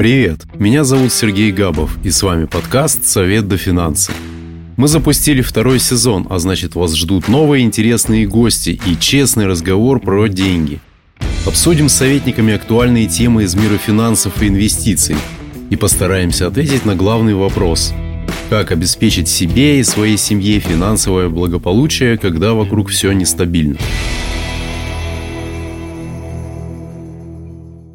Привет, меня зовут Сергей Габов, и с вами подкаст «Совет до финансы». Мы запустили второй сезон, а значит вас ждут новые интересные гости и честный разговор про деньги. Обсудим с советниками актуальные темы из мира финансов и инвестиций и постараемся ответить на главный вопрос – как обеспечить себе и своей семье финансовое благополучие, когда вокруг все нестабильно.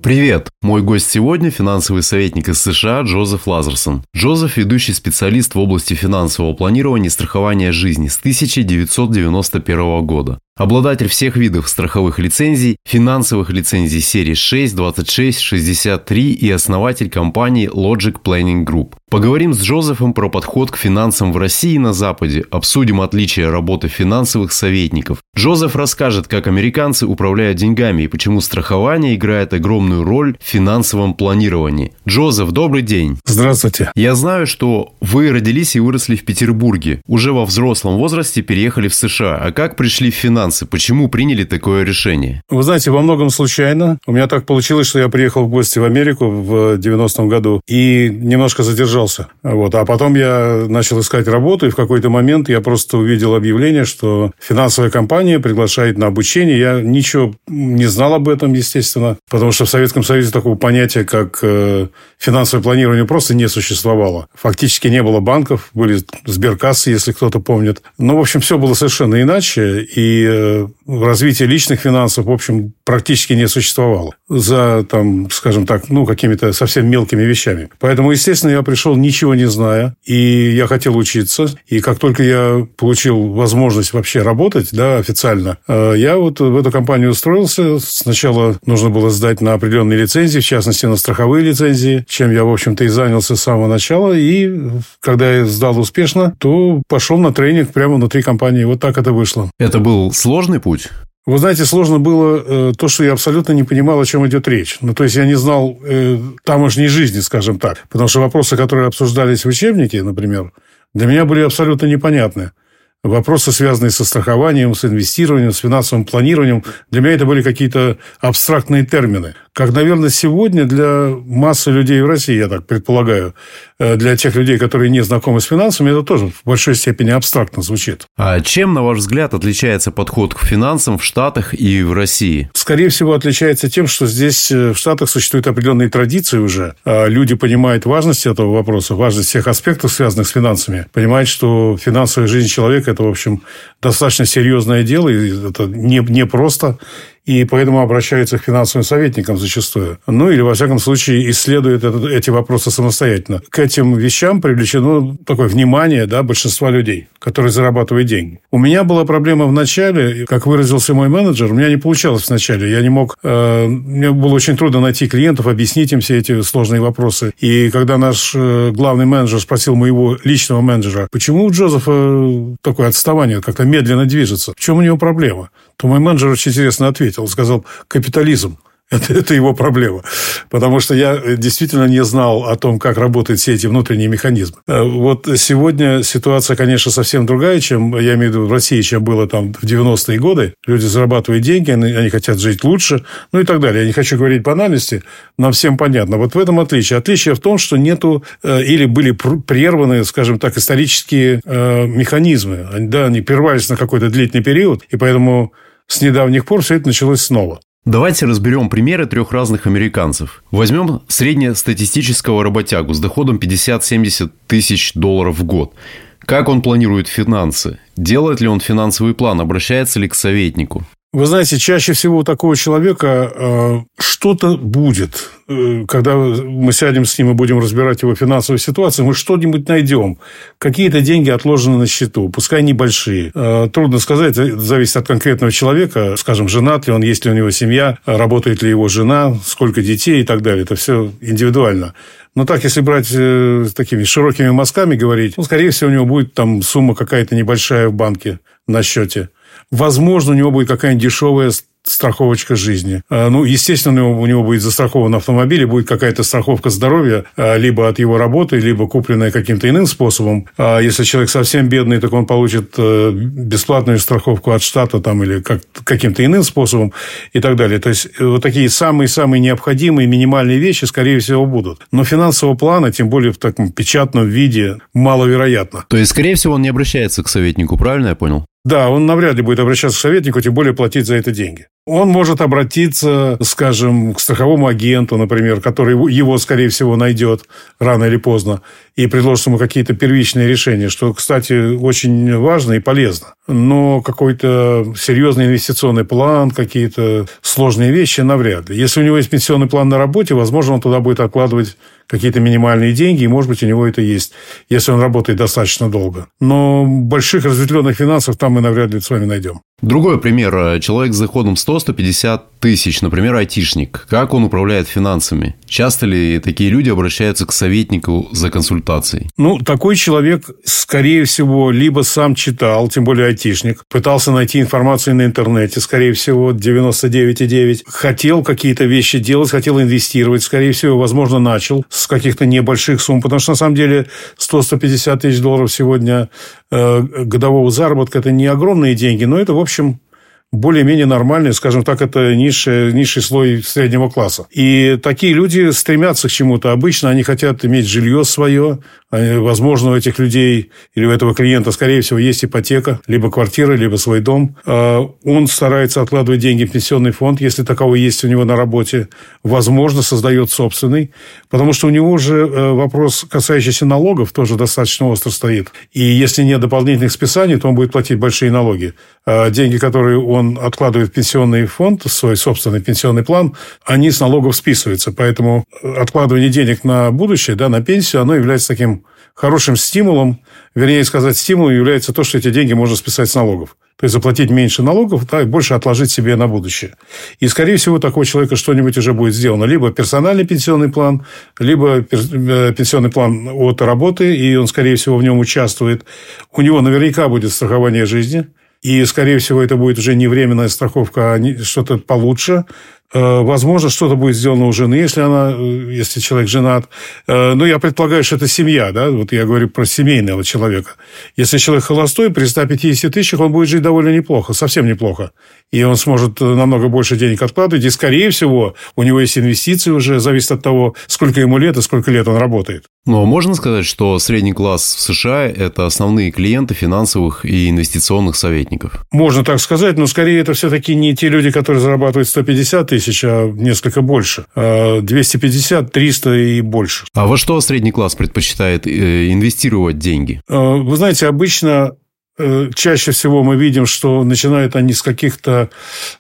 Привет! Мой гость сегодня – финансовый советник из США Джозеф Лазерсон. Джозеф – ведущий специалист в области финансового планирования и страхования жизни с 1991 года. Обладатель всех видов страховых лицензий, финансовых лицензий серии 6, 26, 63 и основатель компании Logic Planning Group. Поговорим с Джозефом про подход к финансам в России и на Западе, обсудим отличия работы финансовых советников. Джозеф расскажет, как американцы управляют деньгами и почему страхование играет огромную роль в финансовом планировании. Джозеф, добрый день. Здравствуйте. Я знаю, что вы родились и выросли в Петербурге. Уже во взрослом возрасте переехали в США. А как пришли в финансы? Финансы? Почему приняли такое решение? Вы знаете, во многом случайно. У меня так получилось, что я приехал в гости в Америку в 90-м году и немножко задержался. Вот. А потом я начал искать работу, и в какой-то момент я просто увидел объявление, что финансовая компания приглашает на обучение. Я ничего не знал об этом, естественно, потому что в Советском Союзе такого понятия, как э, финансовое планирование, просто не существовало. Фактически не было банков, были сберкассы, если кто-то помнит. Ну, в общем, все было совершенно иначе. И Э, развитие личных финансов, в общем, практически не существовало. За, там, скажем так, ну, какими-то совсем мелкими вещами. Поэтому, естественно, я пришел ничего не зная, и я хотел учиться. И как только я получил возможность вообще работать, да, официально, э, я вот в эту компанию устроился. Сначала нужно было сдать на определенные лицензии, в частности, на страховые лицензии, чем я, в общем-то, и занялся с самого начала. И когда я сдал успешно, то пошел на тренинг прямо внутри компании. Вот так это вышло. Это был сложный путь? Вы знаете, сложно было э, то, что я абсолютно не понимал, о чем идет речь. Ну, то есть, я не знал э, тамошней жизни, скажем так. Потому что вопросы, которые обсуждались в учебнике, например, для меня были абсолютно непонятны. Вопросы, связанные со страхованием, с инвестированием, с финансовым планированием, для меня это были какие-то абстрактные термины – как, наверное, сегодня для массы людей в России, я так предполагаю, э, для тех людей, которые не знакомы с финансами, это тоже в большой степени абстрактно звучит. А чем, на ваш взгляд, отличается подход к финансам в Штатах и в России? Скорее всего, отличается тем, что здесь э, в Штатах существуют определенные традиции уже. А люди понимают важность этого вопроса, важность всех аспектов, связанных с финансами. Понимают, что финансовая жизнь человека – это, в общем, достаточно серьезное дело, и это не, не просто и поэтому обращаются к финансовым советникам зачастую. Ну, или, во всяком случае, исследуют это, эти вопросы самостоятельно. К этим вещам привлечено такое внимание да, большинства людей, которые зарабатывают деньги. У меня была проблема в начале, как выразился мой менеджер, у меня не получалось вначале. Я не мог... Э, мне было очень трудно найти клиентов, объяснить им все эти сложные вопросы. И когда наш э, главный менеджер спросил моего личного менеджера, почему у Джозефа такое отставание, как-то медленно движется, в чем у него проблема? то мой менеджер очень интересно ответил. Сказал, капитализм. Это, это его проблема. Потому что я действительно не знал о том, как работают все эти внутренние механизмы. Э, вот сегодня ситуация, конечно, совсем другая, чем, я имею в виду, в России, чем было там в 90-е годы. Люди зарабатывают деньги, они, они хотят жить лучше, ну и так далее. Я не хочу говорить банальности, нам всем понятно. Вот в этом отличие. Отличие в том, что нету э, или были прерваны, скажем так, исторические э, механизмы. Да, они прервались на какой-то длительный период, и поэтому с недавних пор все это началось снова. Давайте разберем примеры трех разных американцев. Возьмем среднестатистического работягу с доходом 50-70 тысяч долларов в год. Как он планирует финансы? Делает ли он финансовый план? Обращается ли к советнику? Вы знаете, чаще всего у такого человека э, что-то будет. Э, когда мы сядем с ним и будем разбирать его финансовую ситуацию, мы что-нибудь найдем. Какие-то деньги отложены на счету, пускай небольшие. Э, трудно сказать, зависит от конкретного человека. Скажем, женат ли он, есть ли у него семья, работает ли его жена, сколько детей и так далее. Это все индивидуально. Но так, если брать э, такими широкими мазками говорить, ну, скорее всего, у него будет там сумма какая-то небольшая в банке на счете. Возможно, у него будет какая-нибудь дешевая страховочка жизни. А, ну, естественно, у него будет застрахован автомобиль, и будет какая-то страховка здоровья, а, либо от его работы, либо купленная каким-то иным способом. А если человек совсем бедный, так он получит э, бесплатную страховку от штата там, или как, каким-то иным способом и так далее. То есть, э, вот такие самые-самые необходимые минимальные вещи, скорее всего, будут. Но финансового плана, тем более в таком печатном виде, маловероятно. То есть, скорее всего, он не обращается к советнику, правильно я понял? Да, он навряд ли будет обращаться к советнику, тем более платить за это деньги. Он может обратиться, скажем, к страховому агенту, например, который его, скорее всего, найдет рано или поздно и предложит ему какие-то первичные решения, что, кстати, очень важно и полезно. Но какой-то серьезный инвестиционный план, какие-то сложные вещи навряд ли. Если у него есть пенсионный план на работе, возможно, он туда будет откладывать какие-то минимальные деньги, и, может быть, у него это есть, если он работает достаточно долго. Но больших разветвленных финансов там мы навряд ли с вами найдем. Другой пример. Человек с заходом 100-150 тысяч, например, айтишник. Как он управляет финансами? Часто ли такие люди обращаются к советнику за консультацией? Ну, такой человек, скорее всего, либо сам читал, тем более айтишник, пытался найти информацию на интернете, скорее всего, 99,9, хотел какие-то вещи делать, хотел инвестировать, скорее всего, возможно, начал с каких-то небольших сумм, потому что, на самом деле, 100-150 тысяч долларов сегодня э, годового заработка – это не огромные деньги, но это, в общем, более-менее нормальные, скажем так, это низший, низший слой среднего класса. И такие люди стремятся к чему-то. Обычно они хотят иметь жилье свое, Возможно, у этих людей или у этого клиента, скорее всего, есть ипотека, либо квартира, либо свой дом. А, он старается откладывать деньги в пенсионный фонд, если таковой есть у него на работе. Возможно, создает собственный, потому что у него же э, вопрос, касающийся налогов, тоже достаточно остро стоит. И если нет дополнительных списаний, то он будет платить большие налоги. А деньги, которые откладывает в пенсионный фонд, свой собственный пенсионный план, они с налогов списываются. Поэтому откладывание денег на будущее, да, на пенсию, оно является таким хорошим стимулом, вернее сказать, стимулом является то, что эти деньги можно списать с налогов. То есть заплатить меньше налогов, да, и больше отложить себе на будущее. И, скорее всего, такого человека что-нибудь уже будет сделано. Либо персональный пенсионный план, либо э, пенсионный план от работы, и он, скорее всего, в нем участвует. У него наверняка будет страхование жизни. И, скорее всего, это будет уже не временная страховка, а что-то получше. Э, возможно, что-то будет сделано у жены, если она, э, если человек женат. Но я предполагаю, что это семья, да, вот я говорю про семейного человека. Если человек холостой, при 150 тысячах он будет жить довольно неплохо, совсем неплохо. И он сможет намного больше денег откладывать, и, скорее всего, у него есть инвестиции уже, зависит от того, сколько ему лет и сколько лет он работает. Но можно сказать, что средний класс в США – это основные клиенты финансовых и инвестиционных советников? Можно так сказать, но скорее это все-таки не те люди, которые зарабатывают 150 тысяч, а несколько больше. 250, а 300 и больше. А во что средний класс предпочитает э, инвестировать деньги? А, вы знаете, обычно чаще всего мы видим, что начинают они с каких-то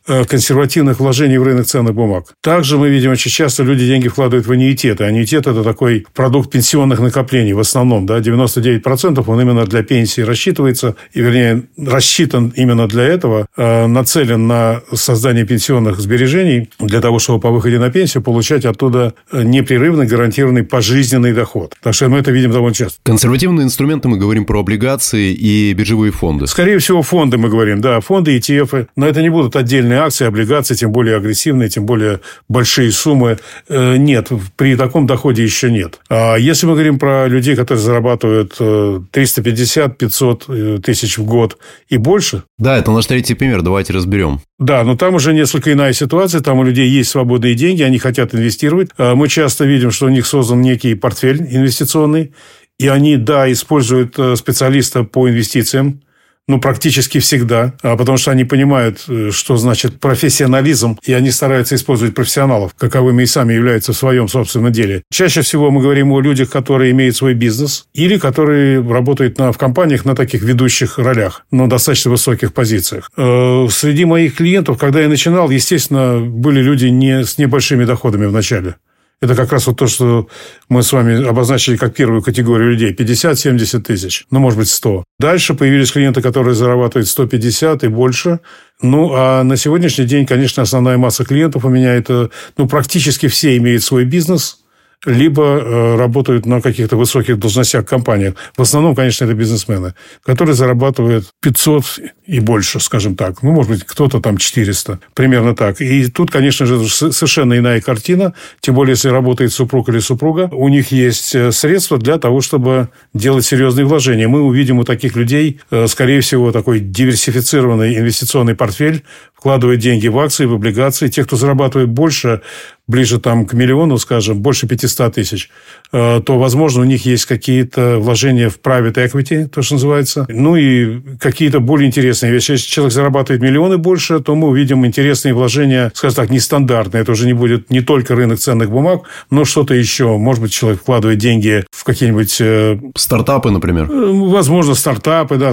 э, консервативных вложений в рынок ценных бумаг. Также мы видим, очень часто люди деньги вкладывают в аннуитеты. Аннуитет – это такой продукт пенсионных накоплений в основном. Да, 99% он именно для пенсии рассчитывается, и, вернее, рассчитан именно для этого, э, нацелен на создание пенсионных сбережений для того, чтобы по выходе на пенсию получать оттуда непрерывный гарантированный пожизненный доход. Так что мы это видим довольно часто. Консервативные инструменты мы говорим про облигации и биржевые фондовые фонды? Скорее всего, фонды, мы говорим, да, фонды, ETF. Но это не будут отдельные акции, облигации, тем более агрессивные, тем более большие суммы. Э, нет, при таком доходе еще нет. А если мы говорим про людей, которые зарабатывают 350-500 э, э, тысяч в год и больше... Да, это наш третий пример, давайте разберем. Да, но там уже несколько иная ситуация. Там у людей есть свободные деньги, они хотят инвестировать. Мы часто видим, что у них создан некий портфель инвестиционный, и они, да, используют э, специалиста по инвестициям, ну, практически всегда, а потому что они понимают, э, что значит профессионализм, и они стараются использовать профессионалов, каковыми и сами являются в своем собственном деле. Чаще всего мы говорим о людях, которые имеют свой бизнес или которые работают на, в компаниях на таких ведущих ролях, но достаточно высоких позициях. Э, среди моих клиентов, когда я начинал, естественно, были люди не с небольшими доходами в начале. Это как раз вот то, что мы с вами обозначили как первую категорию людей. 50-70 тысяч, ну, может быть, 100. Дальше появились клиенты, которые зарабатывают 150 и больше. Ну, а на сегодняшний день, конечно, основная масса клиентов у меня это, ну, практически все имеют свой бизнес – либо э, работают на каких-то высоких должностях в компаниях. В основном, конечно, это бизнесмены, которые зарабатывают 500 и больше, скажем так. Ну, может быть, кто-то там 400. Примерно так. И тут, конечно же, совершенно иная картина. Тем более, если работает супруг или супруга, у них есть э, средства для того, чтобы делать серьезные вложения. Мы увидим у таких людей, э, скорее всего, такой диверсифицированный инвестиционный портфель, вкладывает деньги в акции, в облигации. Те, кто зарабатывает больше, ближе там к миллиону, скажем, больше 500 тысяч, э, то, возможно, у них есть какие-то вложения в private equity, то, что называется. Ну и какие-то более интересные вещи. Если человек зарабатывает миллионы больше, то мы увидим интересные вложения, скажем так, нестандартные. Это уже не будет не только рынок ценных бумаг, но что-то еще. Может быть, человек вкладывает деньги в какие-нибудь... Э, стартапы, например? Э, возможно, стартапы, да,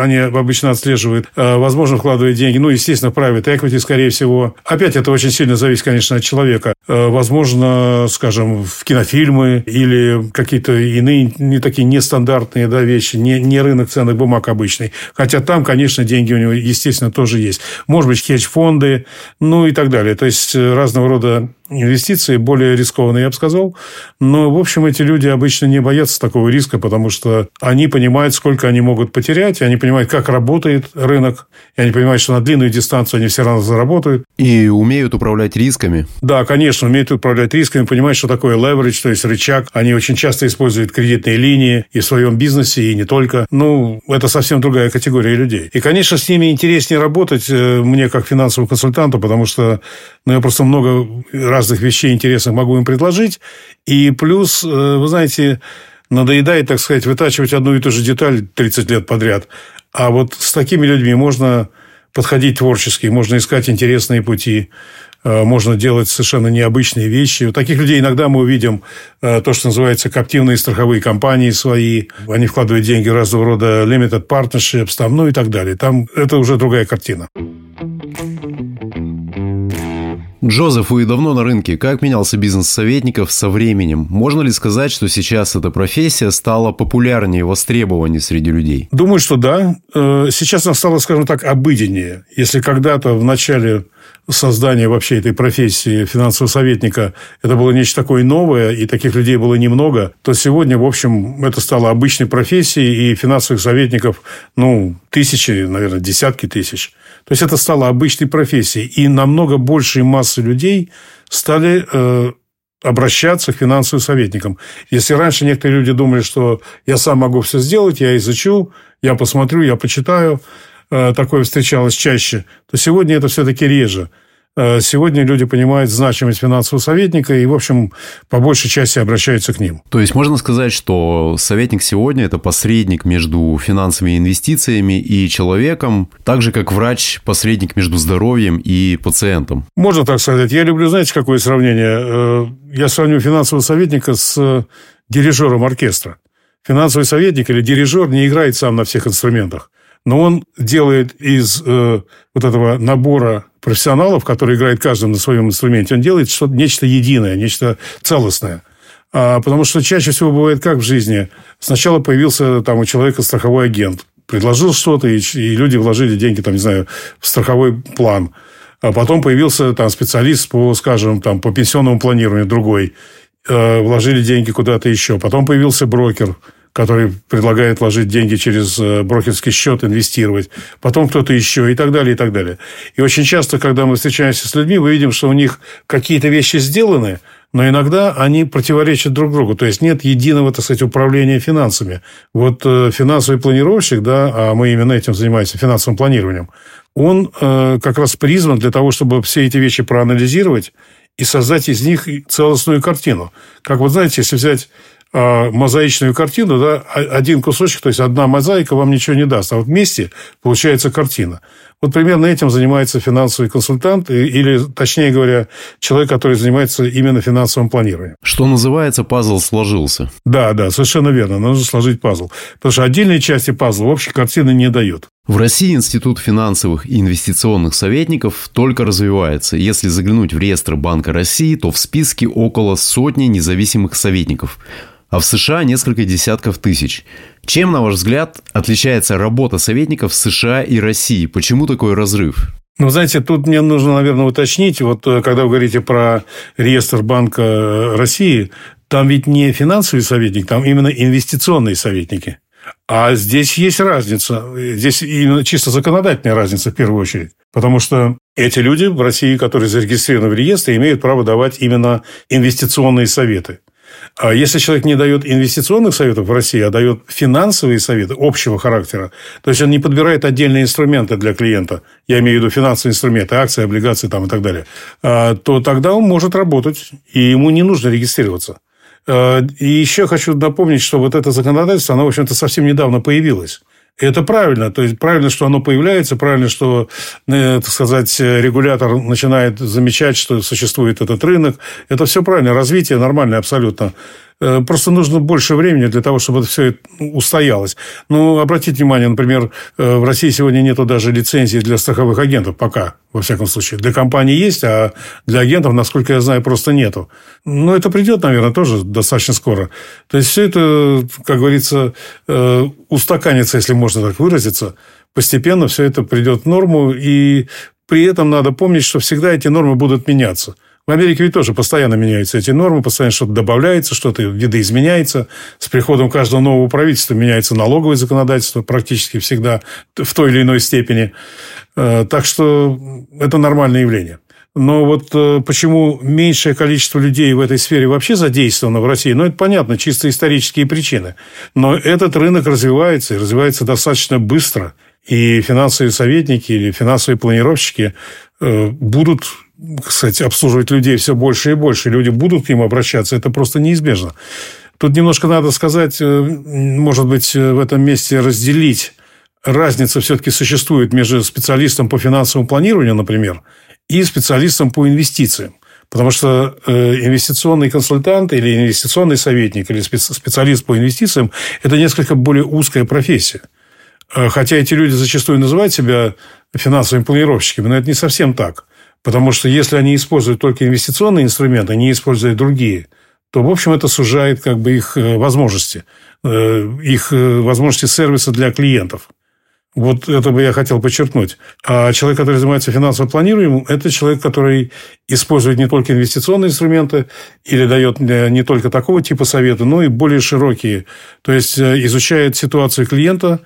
они обычно отслеживают. Возможно, вкладывает деньги, ну, естественно, private equity, скорее всего. Опять это очень сильно зависит, конечно, от человека. Э, возможно, скажем, в кинофильмы или какие-то иные не такие нестандартные да, вещи, не, не рынок ценных бумаг обычный. Хотя там, конечно, деньги у него, естественно, тоже есть. Может быть, хедж-фонды, ну и так далее. То есть э, разного рода инвестиции, более рискованные, я бы сказал. Но, в общем, эти люди обычно не боятся такого риска, потому что они понимают, сколько они могут потерять, они понимают, как работает рынок, и они понимают, что на длинную дистанцию они все равно заработают. И умеют управлять рисками. Да, конечно, умеют управлять рисками, понимают, что такое leverage, то есть рычаг. Они очень часто используют кредитные линии и в своем бизнесе, и не только. Ну, это совсем другая категория людей. И, конечно, с ними интереснее работать э, мне как финансовому консультанту, потому что ну, я просто много разных вещей интересных могу им предложить. И плюс, э, вы знаете, надоедает, так сказать, вытачивать одну и ту же деталь 30 лет подряд. А вот с такими людьми можно подходить творчески, можно искать интересные пути, э, можно делать совершенно необычные вещи. У таких людей иногда мы увидим э, то, что называется коптивные страховые компании свои. Они вкладывают деньги разного рода limited partnerships, там, ну и так далее. Там это уже другая картина. Джозеф, вы давно на рынке. Как менялся бизнес советников со временем? Можно ли сказать, что сейчас эта профессия стала популярнее, востребованнее среди людей? Думаю, что да. Э, сейчас она стала, скажем так, обыденнее. Если когда-то в начале создания вообще этой профессии финансового советника это было нечто такое новое, и таких людей было немного, то сегодня, в общем, это стало обычной профессией, и финансовых советников, ну, тысячи, наверное, десятки тысяч. То есть это стало обычной профессией. И намного большей массы людей стали э, обращаться к финансовым советникам. Если раньше некоторые люди думали, что я сам могу все сделать, я изучу, я посмотрю, я почитаю, э, такое встречалось чаще, то сегодня это все-таки реже. Э, сегодня люди понимают значимость финансового советника и, в общем, по большей части обращаются к ним. То есть можно сказать, что советник сегодня – это посредник между финансовыми инвестициями и человеком, так же, как врач – посредник между здоровьем и пациентом. Можно так сказать. Я люблю, знаете, какое сравнение? Э, я сравню финансового советника с дирижером оркестра. Финансовый советник или дирижер не играет сам на всех инструментах но он делает из э, вот этого набора профессионалов, которые играют каждым на своем инструменте, он делает что-то нечто единое, нечто целостное. А, потому что чаще всего бывает как в жизни. Сначала появился там у человека страховой агент, предложил что-то, и, и люди вложили деньги, там, не знаю, в страховой план. А потом появился там специалист по, скажем, там, по пенсионному планированию другой. Э, вложили деньги куда-то еще. Потом появился брокер – который предлагает вложить деньги через э, брокерский счет, инвестировать, потом кто-то еще и так далее, и так далее. И очень часто, когда мы встречаемся с людьми, мы видим, что у них какие-то вещи сделаны, но иногда они противоречат друг другу. То есть нет единого, так сказать, управления финансами. Вот э, финансовый планировщик, да, а мы именно этим занимаемся, финансовым планированием, он э, как раз призван для того, чтобы все эти вещи проанализировать и создать из них целостную картину. Как вот знаете, если взять мозаичную картину, да, один кусочек, то есть одна мозаика вам ничего не даст, а вот вместе получается картина. Вот примерно этим занимается финансовый консультант, или, точнее говоря, человек, который занимается именно финансовым планированием. Что называется, пазл сложился. Да, да, совершенно верно. Нужно сложить пазл. Потому что отдельные части пазла общей картины не дают. В России Институт финансовых и инвестиционных советников только развивается. Если заглянуть в реестр Банка России, то в списке около сотни независимых советников – а в США несколько десятков тысяч. Чем, на ваш взгляд, отличается работа советников в США и России? Почему такой разрыв? Ну, знаете, тут мне нужно, наверное, уточнить. Вот э, когда вы говорите про реестр Банка России, там ведь не финансовый советник, там именно инвестиционные советники. А здесь есть разница. Здесь именно чисто законодательная разница в первую очередь. Потому что эти люди в России, которые зарегистрированы в реестре, имеют право давать именно инвестиционные советы. А если человек не дает инвестиционных советов в России, а дает финансовые советы общего характера, то есть он не подбирает отдельные инструменты для клиента, я имею в виду финансовые инструменты, акции, облигации там, и так далее, а, то тогда он может работать, и ему не нужно регистрироваться. А, и еще хочу напомнить, что вот это законодательство, оно, в общем-то, совсем недавно появилось. Это правильно. То есть, правильно, что оно появляется, правильно, что, э, так сказать, регулятор начинает замечать, что существует этот рынок. Это все правильно. Развитие нормальное абсолютно. Э, просто нужно больше времени для того, чтобы это все устоялось. Ну, обратите внимание, например, э, в России сегодня нету даже лицензии для страховых агентов пока, во всяком случае. Для компаний есть, а для агентов, насколько я знаю, просто нету. Но это придет, наверное, тоже достаточно скоро. То есть, все это, как говорится, э, устаканится, если можно так выразиться. Постепенно все это придет в норму, и при этом надо помнить, что всегда эти нормы будут меняться – в Америке ведь тоже постоянно меняются эти нормы, постоянно что-то добавляется, что-то видоизменяется. С приходом каждого нового правительства меняется налоговое законодательство практически всегда в той или иной степени. Э, так что это нормальное явление. Но вот э, почему меньшее количество людей в этой сфере вообще задействовано в России, ну, это понятно, чисто исторические причины. Но этот рынок развивается, и развивается достаточно быстро. И финансовые советники или финансовые планировщики э, будут кстати, обслуживать людей все больше и больше. Люди будут к ним обращаться. Это просто неизбежно. Тут немножко надо сказать, э, может быть, э, в этом месте разделить. Разница все-таки существует между специалистом по финансовому планированию, например, и специалистом по инвестициям. Потому что э, инвестиционный консультант или инвестиционный советник или специалист по инвестициям – это несколько более узкая профессия. Хотя эти люди зачастую называют себя финансовыми планировщиками, но это не совсем так. Потому что если они используют только инвестиционные инструменты, не используя другие, то, в общем, это сужает как бы их э, возможности, э, их э, возможности сервиса для клиентов. Вот это бы я хотел подчеркнуть. А человек, который занимается финансовым планированием, это человек, который использует не только инвестиционные инструменты или дает не только такого типа советы, но и более широкие. То есть изучает ситуацию клиента,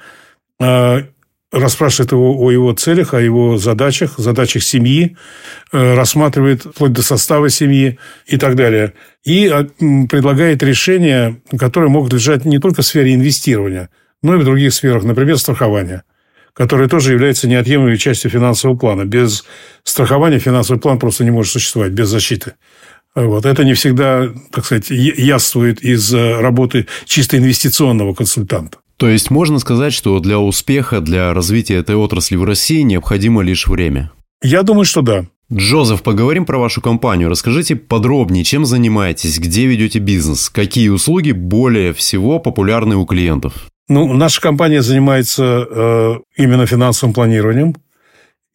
расспрашивает его о его целях, о его задачах, задачах семьи, э, рассматривает вплоть до состава семьи и так далее. И а, предлагает решения, которые могут лежать не только в сфере инвестирования, но и в других сферах, например, страхования которое тоже является неотъемлемой частью финансового плана. Без страхования финансовый план просто не может существовать, без защиты. Вот. Это не всегда, так сказать, яствует из э, работы чисто инвестиционного консультанта. То есть можно сказать, что для успеха, для развития этой отрасли в России необходимо лишь время? Я думаю, что да. Джозеф, поговорим про вашу компанию. Расскажите подробнее, чем занимаетесь, где ведете бизнес, какие услуги более всего популярны у клиентов? Ну, наша компания занимается э, именно финансовым планированием.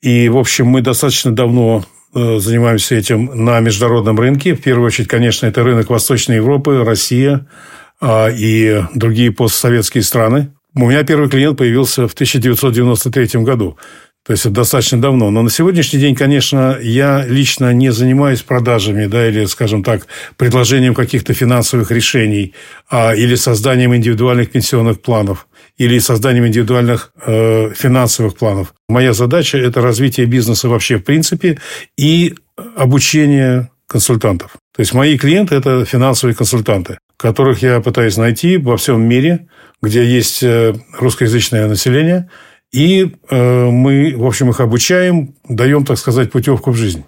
И, в общем, мы достаточно давно э, занимаемся этим на международном рынке. В первую очередь, конечно, это рынок Восточной Европы, Россия – и другие постсоветские страны. У меня первый клиент появился в 1993 году. То есть, это достаточно давно. Но на сегодняшний день, конечно, я лично не занимаюсь продажами, да, или, скажем так, предложением каких-то финансовых решений, а, или созданием индивидуальных пенсионных планов, или созданием индивидуальных э, финансовых планов. Моя задача – это развитие бизнеса вообще в принципе и обучение консультантов. То есть, мои клиенты – это финансовые консультанты которых я пытаюсь найти во всем мире, где есть э, русскоязычное население, и э, мы, в общем, их обучаем, даем, так сказать, путевку в жизнь.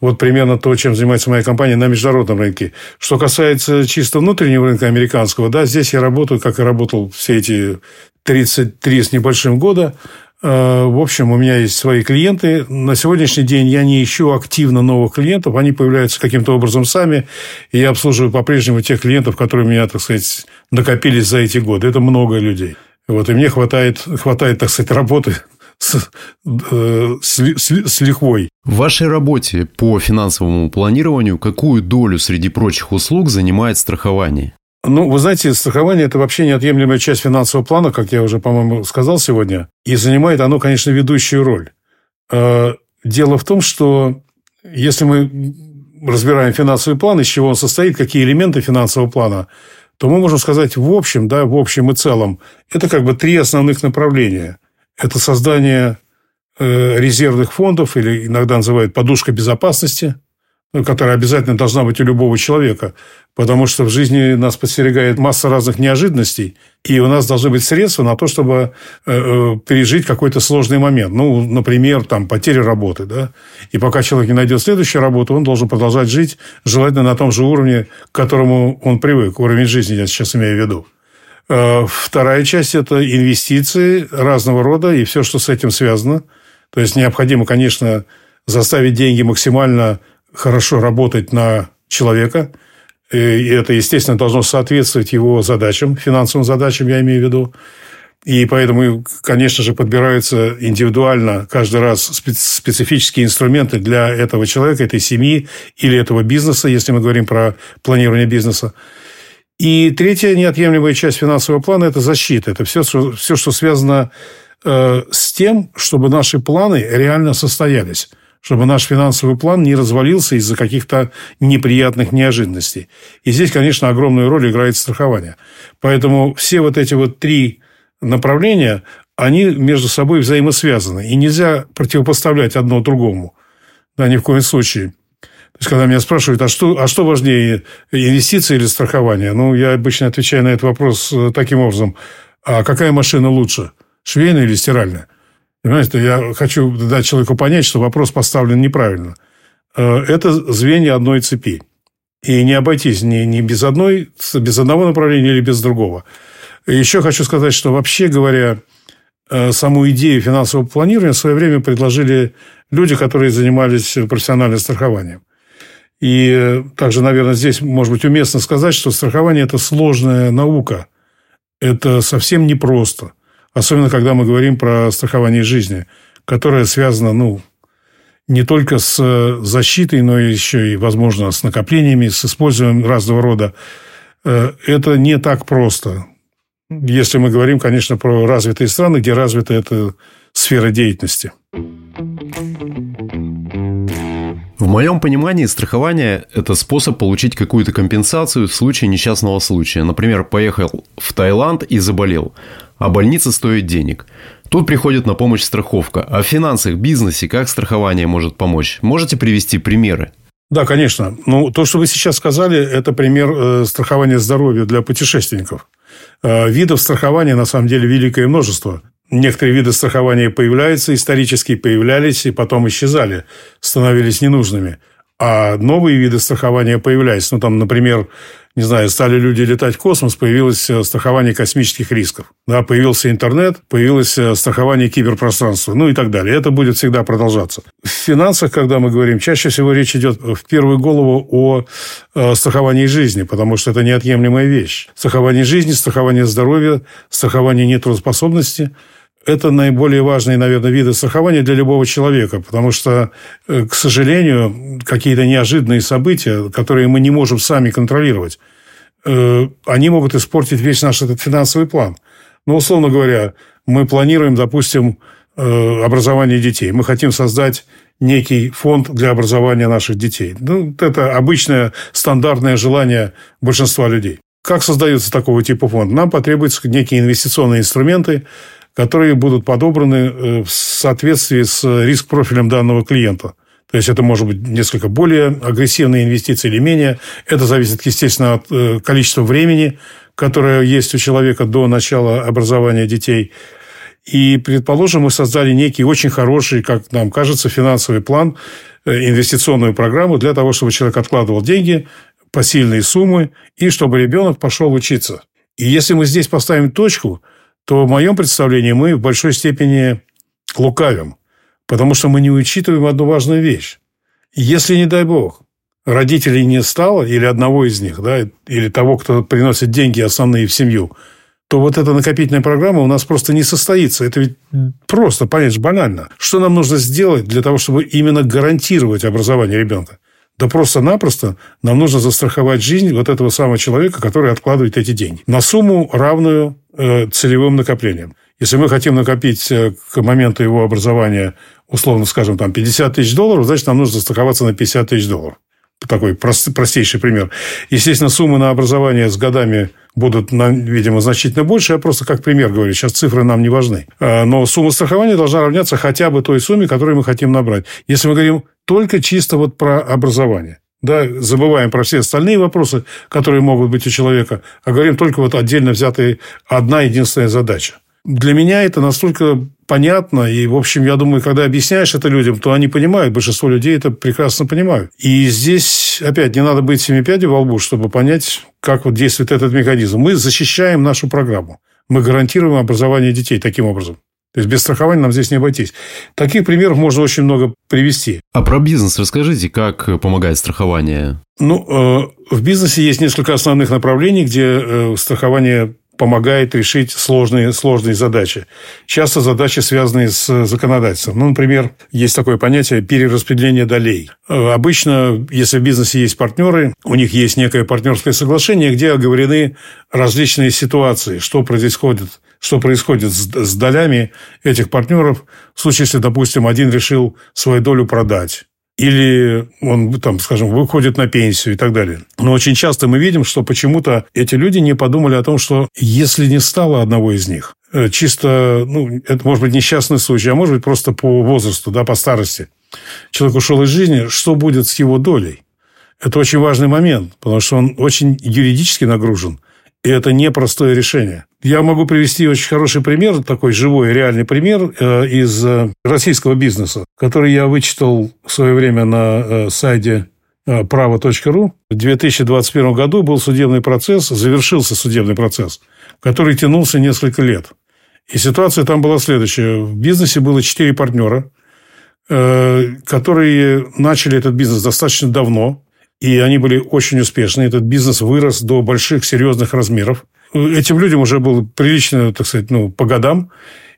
Вот примерно то, чем занимается моя компания на международном рынке. Что касается чисто внутреннего рынка американского, да, здесь я работаю, как и работал все эти 33 с небольшим года. Э, в общем, у меня есть свои клиенты. На сегодняшний день я не ищу активно новых клиентов. Они появляются каким-то образом сами. И я обслуживаю по-прежнему тех клиентов, которые у меня, так сказать, накопились за эти годы. Это много людей. Вот, и мне хватает, хватает, так сказать, работы с, э, с, с, с лихвой. В вашей работе по финансовому планированию какую долю среди прочих услуг занимает страхование? Ну, вы знаете, страхование – это вообще неотъемлемая часть финансового плана, как я уже, по-моему, сказал сегодня. И занимает оно, конечно, ведущую роль. Э, дело в том, что если мы разбираем финансовый план, из чего он состоит, какие элементы финансового плана, то мы можем сказать в общем, да, в общем и целом, это как бы три основных направления. Это создание э, резервных фондов, или иногда называют подушка безопасности – которая обязательно должна быть у любого человека, потому что в жизни нас подстерегает масса разных неожиданностей, и у нас должны быть средства на то, чтобы э, э, пережить какой-то сложный момент. Ну, например, там, потеря работы. Да? И пока человек не найдет следующую работу, он должен продолжать жить, желательно на том же уровне, к которому он привык. Уровень жизни я сейчас имею в виду. Э, вторая часть – это инвестиции разного рода и все, что с этим связано. То есть, необходимо, конечно, заставить деньги максимально хорошо работать на человека. И это, естественно, должно соответствовать его задачам, финансовым задачам, я имею в виду. И поэтому, конечно же, подбираются индивидуально каждый раз специфические инструменты для этого человека, этой семьи или этого бизнеса, если мы говорим про планирование бизнеса. И третья неотъемлемая часть финансового плана – это защита. Это все, все что связано э, с тем, чтобы наши планы реально состоялись чтобы наш финансовый план не развалился из-за каких-то неприятных неожиданностей. И здесь, конечно, огромную роль играет страхование. Поэтому все вот эти вот три направления, они между собой взаимосвязаны. И нельзя противопоставлять одно другому. Да, ни в коем случае. То есть, когда меня спрашивают, а что, а что важнее, инвестиции или страхование? Ну, я обычно отвечаю на этот вопрос э, таким образом. А какая машина лучше, швейная или стиральная? Понимаете, я хочу дать человеку понять, что вопрос поставлен неправильно. Э, это звенья одной цепи. И не обойтись ни, ни без, одной, без одного направления или без другого. Еще хочу сказать, что вообще говоря, э, саму идею финансового планирования в свое время предложили люди, которые занимались профессиональным страхованием. И э, также, наверное, здесь, может быть, уместно сказать, что страхование – это сложная наука. Это совсем непросто. Особенно, когда мы говорим про страхование жизни, которое связано, ну, не только с защитой, но еще и, возможно, с накоплениями, с использованием разного рода. Э, это не так просто. Если мы говорим, конечно, про развитые страны, где развита эта сфера деятельности. В моем понимании страхование – это способ получить какую-то компенсацию в случае несчастного случая. Например, поехал в Таиланд и заболел а больница стоит денег. Тут приходит на помощь страховка. А в финансах, бизнесе как страхование может помочь? Можете привести примеры? Да, конечно. Ну, то, что вы сейчас сказали, это пример э, страхования здоровья для путешественников. Э, видов страхования, на самом деле, великое множество. Некоторые виды страхования появляются, исторически появлялись и потом исчезали, становились ненужными. А новые виды страхования появляются. Ну, там, например, не знаю, стали люди летать в космос, появилось э, страхование космических рисков. Да, появился интернет, появилось э, страхование киберпространства, ну и так далее. Это будет всегда продолжаться. В финансах, когда мы говорим, чаще всего речь идет в первую голову о э, страховании жизни, потому что это неотъемлемая вещь. Страхование жизни, страхование здоровья, страхование нетрудоспособности – это наиболее важные, наверное, виды страхования для любого человека, потому что, э, к сожалению, какие-то неожиданные события, которые мы не можем сами контролировать, э, они могут испортить весь наш этот финансовый план. Ну, условно говоря, мы планируем, допустим, э, образование детей. Мы хотим создать некий фонд для образования наших детей. Ну, это обычное стандартное желание большинства людей. Как создается такого типа фонд? Нам потребуются некие инвестиционные инструменты, которые будут подобраны э, в соответствии с риск-профилем данного клиента. То есть это может быть несколько более агрессивные инвестиции или менее. Это зависит, естественно, от э, количества времени, которое есть у человека до начала образования детей. И, предположим, мы создали некий очень хороший, как нам кажется, финансовый план, э, инвестиционную программу для того, чтобы человек откладывал деньги, посильные суммы, и чтобы ребенок пошел учиться. И если мы здесь поставим точку – то в моем представлении мы в большой степени лукавим, потому что мы не учитываем одну важную вещь. Если, не дай бог, родителей не стало, или одного из них, да, или того, кто приносит деньги основные в семью, то вот эта накопительная программа у нас просто не состоится. Это ведь просто, понять, банально. Что нам нужно сделать для того, чтобы именно гарантировать образование ребенка? Да просто-напросто нам нужно застраховать жизнь вот этого самого человека, который откладывает эти деньги. На сумму, равную целевым накоплениям. Если мы хотим накопить э, к моменту его образования, условно скажем, там 50 тысяч долларов, значит, нам нужно застраховаться на 50 тысяч долларов. такой прост, простейший пример. Естественно, суммы на образование с годами будут, видимо, значительно больше. Я просто как пример говорю. Сейчас цифры нам не важны. А, но сумма страхования должна равняться хотя бы той сумме, которую мы хотим набрать. Если мы говорим только чисто вот про образование. Да, забываем про все остальные вопросы, которые могут быть у человека, а говорим только вот отдельно взятая одна единственная задача. Для меня это настолько понятно, и, в общем, я думаю, когда объясняешь это людям, то они понимают, большинство людей это прекрасно понимают. И здесь, опять, не надо быть семи пядей во лбу, чтобы понять, как вот действует этот механизм. Мы защищаем нашу программу. Мы гарантируем образование детей таким образом. То есть без страхования нам здесь не обойтись. Таких примеров можно очень много привести. А про бизнес расскажите, как помогает страхование? Ну, э, в бизнесе есть несколько основных направлений, где э, страхование помогает решить сложные, сложные задачи. Часто задачи, связанные с законодательством. Ну, например, есть такое понятие перераспределение долей. Э, обычно, если в бизнесе есть партнеры, у них есть некое партнерское соглашение, где оговорены различные ситуации, что происходит что происходит с, долями этих партнеров в случае, если, допустим, один решил свою долю продать или он, там, скажем, выходит на пенсию и так далее. Но очень часто мы видим, что почему-то эти люди не подумали о том, что если не стало одного из них, э, чисто, ну, это может быть несчастный случай, а может быть просто по возрасту, да, по старости, человек ушел из жизни, что будет с его долей? Это очень важный момент, потому что он очень юридически нагружен. И это непростое решение. Я могу привести очень хороший пример, такой живой, реальный пример э, из э, российского бизнеса, который я вычитал в свое время на э, сайте право.ру. В 2021 году был судебный процесс, завершился судебный процесс, который тянулся несколько лет. И ситуация там была следующая. В бизнесе было четыре партнера, которые начали этот бизнес достаточно давно. И они были очень успешны. Этот бизнес вырос до больших, серьезных размеров. Этим людям уже было прилично, так сказать, ну, по годам.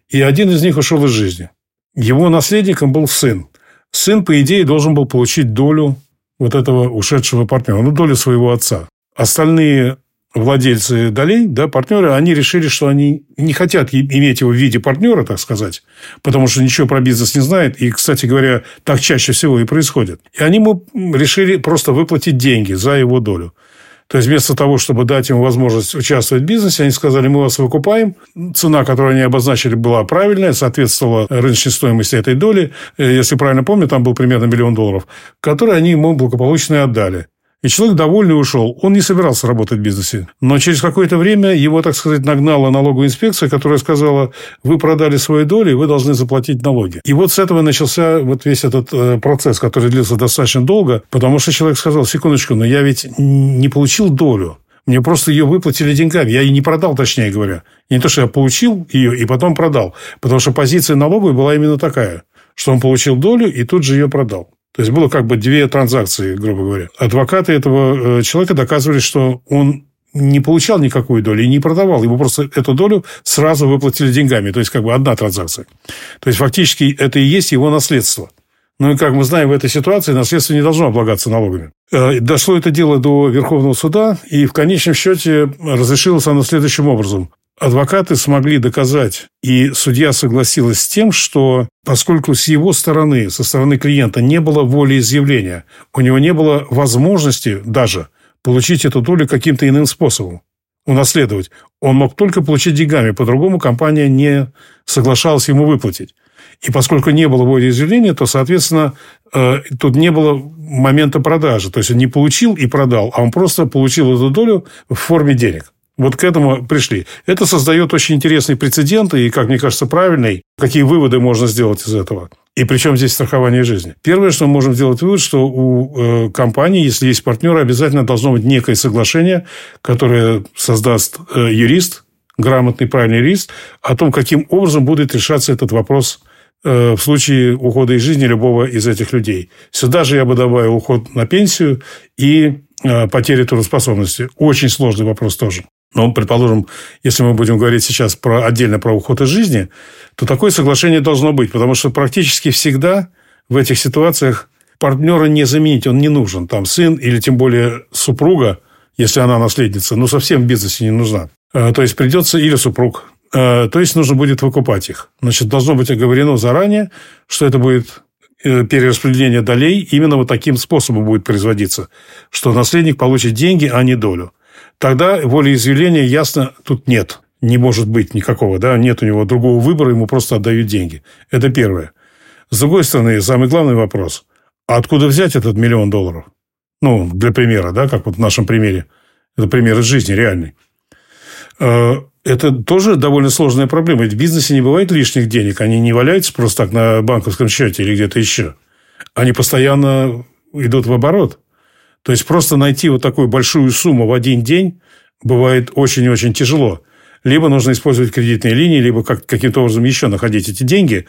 И один из них ушел из жизни. Его наследником был сын. Сын, по идее, должен был получить долю вот этого ушедшего партнера, ну, долю своего отца. Остальные владельцы долей, да, партнеры, они решили, что они не хотят иметь его в виде партнера, так сказать, потому что ничего про бизнес не знает. И, кстати говоря, так чаще всего и происходит. И они ему решили просто выплатить деньги за его долю. То есть, вместо того, чтобы дать ему возможность участвовать в бизнесе, они сказали, мы вас выкупаем. Цена, которую они обозначили, была правильная, соответствовала рыночной стоимости этой доли. Если правильно помню, там был примерно миллион долларов, который они ему благополучно и отдали. И человек довольный ушел. Он не собирался работать в бизнесе. Но через какое-то время его, так сказать, нагнала налоговая инспекция, которая сказала, вы продали свои доли, вы должны заплатить налоги. И вот с этого начался вот весь этот э, процесс, который длился достаточно долго, потому что человек сказал, секундочку, но я ведь не получил долю. Мне просто ее выплатили деньгами. Я ее не продал, точнее говоря. Не то, что я получил ее и потом продал. Потому что позиция налоговой была именно такая, что он получил долю и тут же ее продал. То есть было как бы две транзакции, грубо говоря. Адвокаты этого э, человека доказывали, что он не получал никакую долю и не продавал. Ему просто эту долю сразу выплатили деньгами. То есть, как бы одна транзакция. То есть, фактически, это и есть его наследство. Ну, и как мы знаем, в этой ситуации наследство не должно облагаться налогами. Э, дошло это дело до Верховного суда, и в конечном счете разрешилось оно следующим образом адвокаты смогли доказать, и судья согласилась с тем, что поскольку с его стороны, со стороны клиента не было воли изъявления, у него не было возможности даже получить эту долю каким-то иным способом, унаследовать. Он мог только получить деньгами, по-другому компания не соглашалась ему выплатить. И поскольку не было воли изъявления, то, соответственно, э, тут не было момента продажи. То есть он не получил и продал, а он просто получил эту долю в форме денег. Вот к этому пришли. Это создает очень интересный прецедент и, как мне кажется, правильный. Какие выводы можно сделать из этого? И причем здесь страхование жизни. Первое, что мы можем сделать вывод, что у э, компании, если есть партнеры, обязательно должно быть некое соглашение, которое создаст э, юрист, грамотный, правильный юрист, о том, каким образом будет решаться этот вопрос э, в случае ухода из жизни любого из этих людей. Сюда же я бы добавил уход на пенсию и э, потери трудоспособности. Очень сложный вопрос тоже. Но, предположим, если мы будем говорить сейчас про, отдельно про уход из жизни, то такое соглашение должно быть, потому что практически всегда в этих ситуациях партнера не заменить, он не нужен. Там сын или тем более супруга, если она наследница, ну, совсем в бизнесе не нужна. Э, то есть, придется или супруг, э, то есть, нужно будет выкупать их. Значит, должно быть оговорено заранее, что это будет э, перераспределение долей именно вот таким способом будет производиться, что наследник получит деньги, а не долю. Тогда волеизъявления, ясно, тут нет. Не может быть никакого, да, нет у него другого выбора, ему просто отдают деньги. Это первое. С другой стороны, самый главный вопрос. А откуда взять этот миллион долларов? Ну, для примера, да, как вот в нашем примере. Это пример из жизни реальный. Э, это тоже довольно сложная проблема. Ведь в бизнесе не бывает лишних денег. Они не валяются просто так на банковском счете или где-то еще. Они постоянно идут в оборот. То есть, просто найти вот такую большую сумму в один день бывает очень и очень тяжело. Либо нужно использовать кредитные линии, либо как, каким-то образом еще находить эти деньги.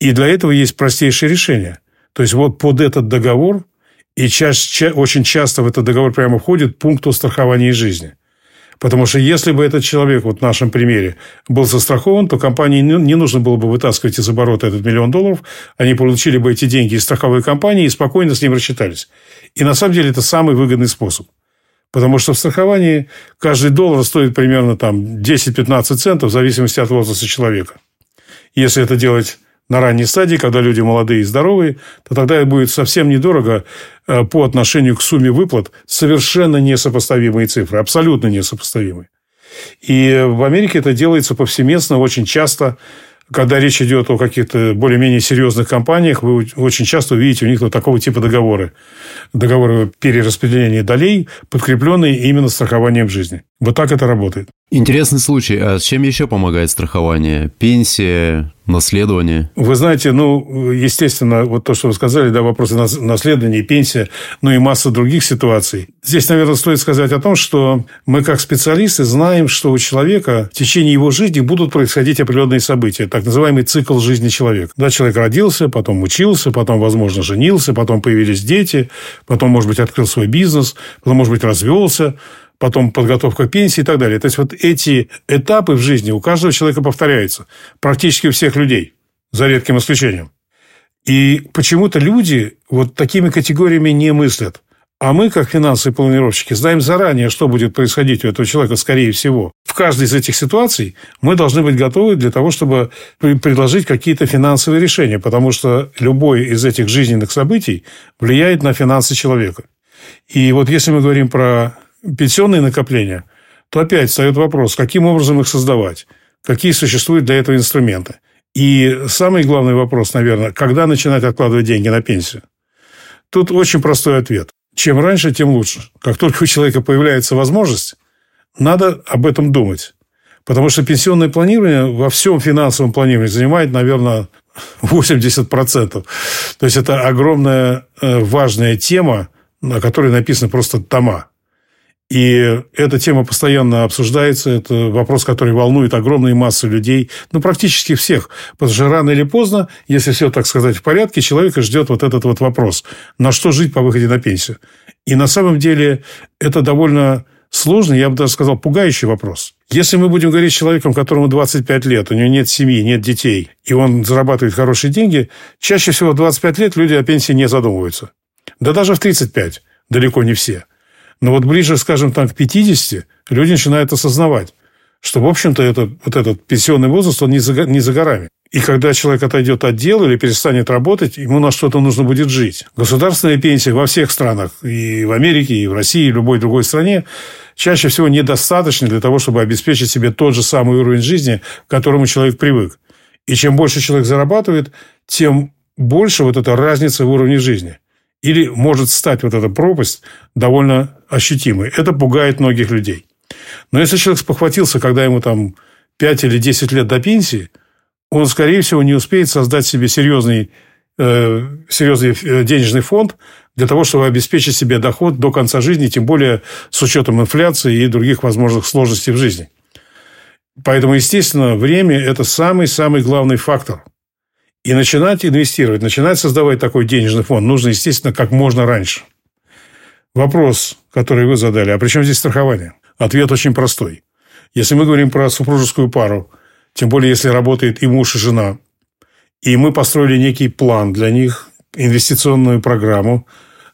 И для этого есть простейшее решение. То есть, вот под этот договор, и ча- ча- очень часто в этот договор прямо входит пункт о страховании жизни. Потому что если бы этот человек, вот в нашем примере, был застрахован, то компании не нужно было бы вытаскивать из оборота этот миллион долларов. Они получили бы эти деньги из страховой компании и спокойно с ним рассчитались. И на самом деле это самый выгодный способ. Потому что в страховании каждый доллар стоит примерно там 10-15 центов в зависимости от возраста человека. Если это делать на ранней стадии, когда люди молодые и здоровые, то тогда это будет совсем недорого э, по отношению к сумме выплат. Совершенно несопоставимые цифры, абсолютно несопоставимые. И в Америке это делается повсеместно, очень часто когда речь идет о каких-то более-менее серьезных компаниях, вы очень часто увидите у них вот такого типа договоры. Договоры перераспределения долей, подкрепленные именно страхованием жизни. Вот так это работает. Интересный случай. А с чем еще помогает страхование? Пенсия, наследование? Вы знаете, ну, естественно, вот то, что вы сказали, да, вопросы наследования, пенсия, ну и масса других ситуаций. Здесь, наверное, стоит сказать о том, что мы, как специалисты, знаем, что у человека в течение его жизни будут происходить определенные события, так называемый цикл жизни человека. Да, человек родился, потом учился, потом, возможно, женился, потом появились дети, потом, может быть, открыл свой бизнес, потом, может быть, развелся, потом подготовка к пенсии и так далее. То есть, вот эти этапы в жизни у каждого человека повторяются. Практически у всех людей, за редким исключением. И почему-то люди вот такими категориями не мыслят. А мы, как финансовые планировщики, знаем заранее, что будет происходить у этого человека, скорее всего. В каждой из этих ситуаций мы должны быть готовы для того, чтобы предложить какие-то финансовые решения, потому что любой из этих жизненных событий влияет на финансы человека. И вот если мы говорим про пенсионные накопления, то опять встает вопрос, каким образом их создавать, какие существуют для этого инструменты. И самый главный вопрос, наверное, когда начинать откладывать деньги на пенсию? Тут очень простой ответ. Чем раньше, тем лучше. Как только у человека появляется возможность, надо об этом думать. Потому что пенсионное планирование во всем финансовом планировании занимает, наверное, 80%. То есть, это огромная э, важная тема, на которой написано просто тома. И эта тема постоянно обсуждается. Это вопрос, который волнует огромные массы людей, ну, практически всех. Потому что рано или поздно, если все, так сказать, в порядке, человека ждет вот этот вот вопрос. На что жить по выходе на пенсию? И на самом деле это довольно сложный, я бы даже сказал, пугающий вопрос. Если мы будем говорить с человеком, которому 25 лет, у него нет семьи, нет детей, и он зарабатывает хорошие деньги, чаще всего в 25 лет люди о пенсии не задумываются. Да даже в 35 далеко не все. Но вот ближе, скажем так, к 50 люди начинают осознавать, что, в общем-то, это, вот этот пенсионный возраст, он не за, не за горами. И когда человек отойдет от дела или перестанет работать, ему на что-то нужно будет жить. Государственная пенсия во всех странах, и в Америке, и в России, и в любой другой стране, чаще всего недостаточно для того, чтобы обеспечить себе тот же самый уровень жизни, к которому человек привык. И чем больше человек зарабатывает, тем больше вот эта разница в уровне жизни – или может стать вот эта пропасть довольно ощутимой. Это пугает многих людей. Но если человек спохватился, когда ему там 5 или 10 лет до пенсии, он, скорее всего, не успеет создать себе серьезный, э, серьезный э, денежный фонд для того, чтобы обеспечить себе доход до конца жизни, тем более с учетом инфляции и других возможных сложностей в жизни. Поэтому, естественно, время – это самый-самый главный фактор. И начинать инвестировать, начинать создавать такой денежный фонд нужно, естественно, как можно раньше. Вопрос, который вы задали, а при чем здесь страхование? Ответ очень простой. Если мы говорим про супружескую пару, тем более если работает и муж, и жена, и мы построили некий план для них, инвестиционную программу,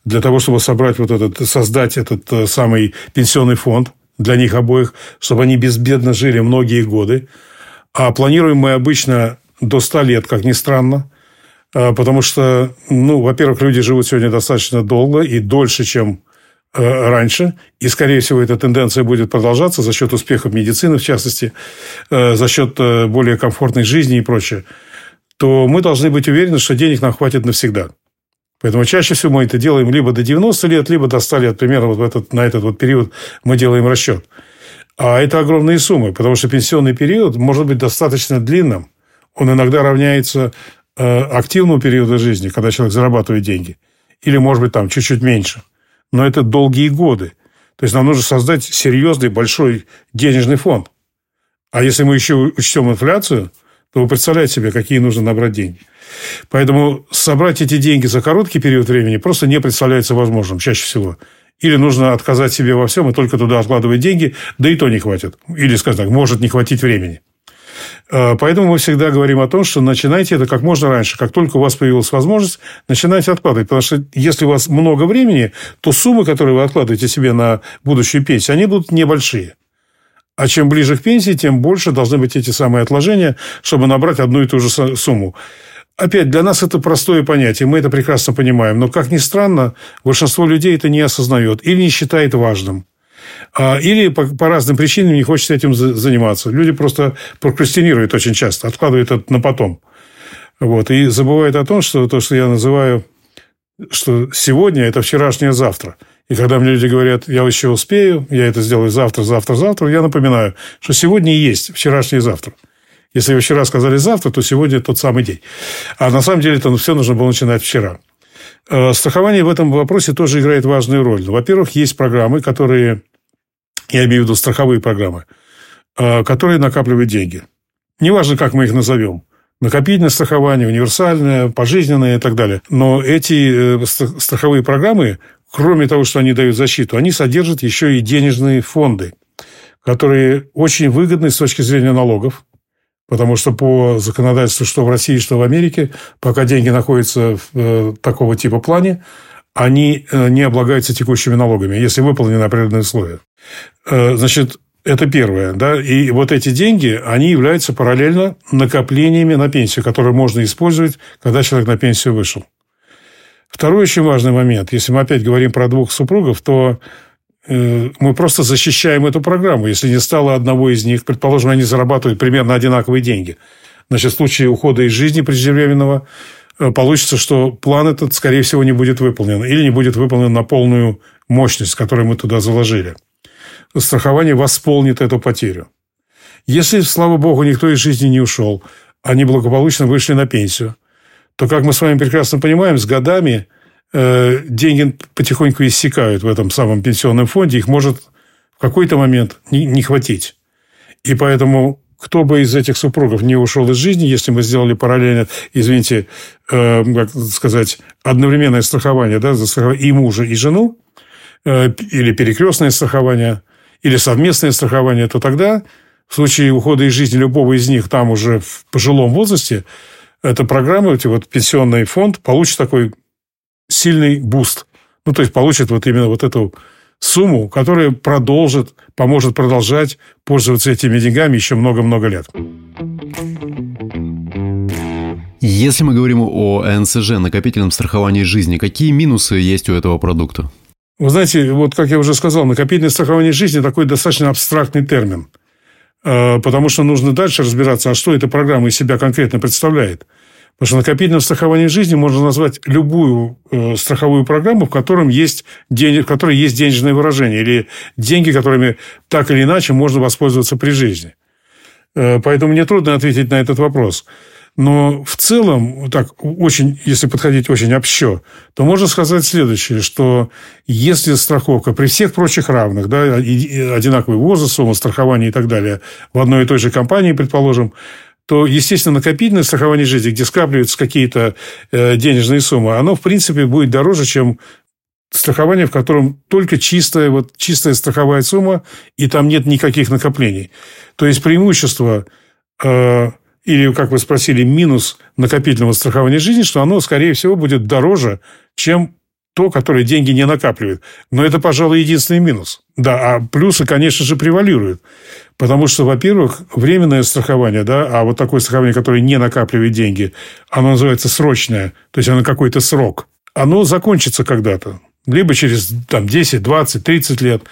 для того, чтобы собрать вот этот, создать этот э, самый пенсионный фонд для них обоих, чтобы они безбедно жили многие годы. А планируем мы обычно до 100 лет, как ни странно. А, потому что, ну, во-первых, люди живут сегодня достаточно долго и дольше, чем э, раньше. И, скорее всего, эта тенденция будет продолжаться за счет успехов медицины, в частности, э, за счет э, более комфортной жизни и прочее. То мы должны быть уверены, что денег нам хватит навсегда. Поэтому чаще всего мы это делаем либо до 90 лет, либо до 100 лет. Примерно вот в этот, на этот вот период мы делаем расчет. А это огромные суммы, потому что пенсионный период может быть достаточно длинным. Он иногда равняется Э, активного периода жизни, когда человек зарабатывает деньги, или, может быть, там чуть-чуть меньше. Но это долгие годы. То есть нам нужно создать серьезный большой денежный фонд. А если мы еще учтем инфляцию, то вы представляете себе, какие нужно набрать деньги. Поэтому собрать эти деньги за короткий период времени просто не представляется возможным чаще всего. Или нужно отказать себе во всем и только туда откладывать деньги, да и то не хватит. Или, скажем так, может не хватить времени. Э, поэтому мы всегда говорим о том, что начинайте это как можно раньше. Как только у вас появилась возможность, начинайте откладывать. Потому что если у вас много времени, то суммы, которые вы откладываете себе на будущую пенсию, они будут небольшие. А чем ближе к пенсии, тем больше должны быть эти самые отложения, чтобы набрать одну и ту же сумму. Опять, для нас это простое понятие, мы это прекрасно понимаем. Но, как ни странно, большинство людей это не осознает или не считает важным. А, или по, по разным причинам не хочет этим заниматься. Люди просто прокрастинируют очень часто, откладывают это на потом. Вот, и забывают о том, что то, что я называю, что сегодня – это вчерашнее завтра. И когда мне люди говорят, я еще успею, я это сделаю завтра, завтра, завтра, я напоминаю, что сегодня и есть вчерашнее завтра. Если вы вчера сказали завтра, то сегодня тот самый день. А на самом деле это все нужно было начинать вчера. Э, страхование в этом вопросе тоже играет важную роль. Во-первых, есть программы, которые я имею в виду страховые программы, э, которые накапливают деньги. Неважно, как мы их назовем. Накопительное страхование, универсальное, пожизненное и так далее. Но эти э, страховые программы, кроме того, что они дают защиту, они содержат еще и денежные фонды, которые очень выгодны с точки зрения налогов. Потому что по законодательству, что в России, что в Америке, пока деньги находятся в э, такого типа плане, они не облагаются текущими налогами, если выполнены определенные условия. Э, значит, это первое. Да? И вот эти деньги, они являются параллельно накоплениями на пенсию, которые можно использовать, когда человек на пенсию вышел. Второй очень важный момент. Если мы опять говорим про двух супругов, то э, мы просто защищаем эту программу. Если не стало одного из них, предположим, они зарабатывают примерно одинаковые деньги. Значит, в случае ухода из жизни преждевременного э, получится, что план этот, скорее всего, не будет выполнен. Или не будет выполнен на полную мощность, которую мы туда заложили страхование восполнит эту потерю. Если, слава богу, никто из жизни не ушел, они благополучно вышли на пенсию, то, как мы с вами прекрасно понимаем, с годами э, деньги потихоньку иссякают в этом самом пенсионном фонде, их может в какой-то момент не, не хватить. И поэтому кто бы из этих супругов не ушел из жизни, если мы сделали параллельно, извините, э, как сказать, одновременное страхование да, за и мужа, и жену, э, или перекрестное страхование – или совместное страхование, то тогда в случае ухода из жизни любого из них там уже в пожилом возрасте, эта программа, эти вот пенсионный фонд получит такой сильный boost. Ну, то есть, получит вот именно вот эту сумму, которая продолжит, поможет продолжать пользоваться этими деньгами еще много-много лет. Если мы говорим о НСЖ, накопительном страховании жизни, какие минусы есть у этого продукта? Вы знаете, вот как я уже сказал, накопительное страхование жизни такой достаточно абстрактный термин. Э, потому что нужно дальше разбираться, а что эта программа из себя конкретно представляет. Потому что накопительным страхованием жизни можно назвать любую э, страховую программу, в, котором есть день, в которой есть денежное выражение, или деньги, которыми так или иначе можно воспользоваться при жизни. Э, поэтому мне трудно ответить на этот вопрос. Но в целом, так очень, если подходить очень общо, то можно сказать следующее, что если страховка при всех прочих равных, да, одинаковый возраст, сумма страхования и так далее, в одной и той же компании, предположим, то, естественно, накопительное страхование жизни, где скапливаются какие-то э, денежные суммы, оно, в принципе, будет дороже, чем страхование, в котором только чистая, вот, чистая страховая сумма, и там нет никаких накоплений. То есть, преимущество э, или, как вы спросили, минус накопительного страхования жизни, что оно, скорее всего, будет дороже, чем то, которое деньги не накапливает. Но это, пожалуй, единственный минус. Да, а плюсы, конечно же, превалируют. Потому что, во-первых, временное страхование, да, а вот такое страхование, которое не накапливает деньги, оно называется срочное, то есть оно какой-то срок. Оно закончится когда-то. Либо через там, 10, 20, 30 лет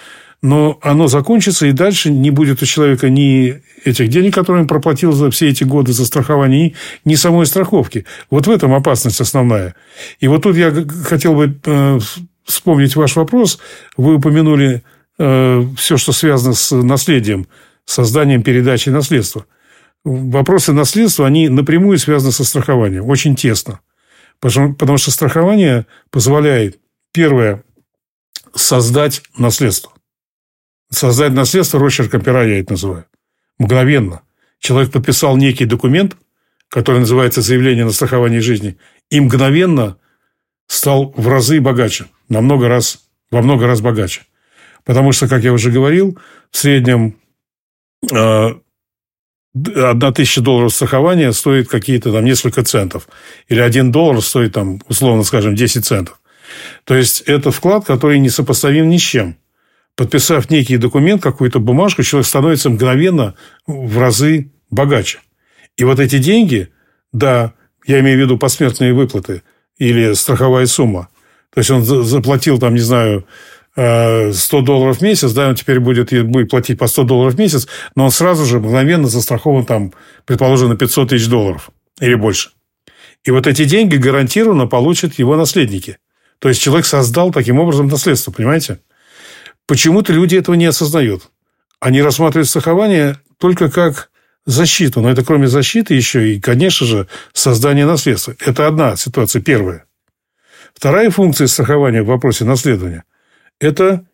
но оно закончится, и дальше не будет у человека ни этих денег, которые он проплатил за все эти годы за страхование, ни, ни самой страховки. Вот в этом опасность основная. И вот тут я хотел бы э, вспомнить ваш вопрос. Вы упомянули э, все, что связано с наследием, созданием передачи наследства. Вопросы наследства, они напрямую связаны со страхованием, очень тесно. Потому, потому что страхование позволяет, первое, создать наследство. Создать наследство росчерком пера я это называю. Мгновенно. Человек подписал некий документ, который называется заявление на страхование жизни, и мгновенно стал в разы богаче, на много раз, во много раз богаче. Потому что, как я уже говорил, в среднем э, одна тысяча долларов страхования стоит какие-то там несколько центов. Или один доллар стоит там, условно скажем, 10 центов. То есть, это вклад, который несопоставим ни с чем подписав некий документ, какую-то бумажку, человек становится мгновенно в разы богаче. И вот эти деньги, да, я имею в виду посмертные выплаты или страховая сумма. То есть, он заплатил, там, не знаю, 100 э, долларов в месяц, да, он теперь будет, будет платить по 100 долларов в месяц, но он сразу же мгновенно застрахован, там, предположим, на 500 тысяч долларов или больше. И вот эти деньги гарантированно получат его наследники. То есть, человек создал таким образом наследство, понимаете? Почему-то люди этого не осознают. Они рассматривают страхование только как защиту. Но это кроме защиты еще и, конечно же, создание наследства. Это одна ситуация, первая. Вторая функция страхования в вопросе наследования – это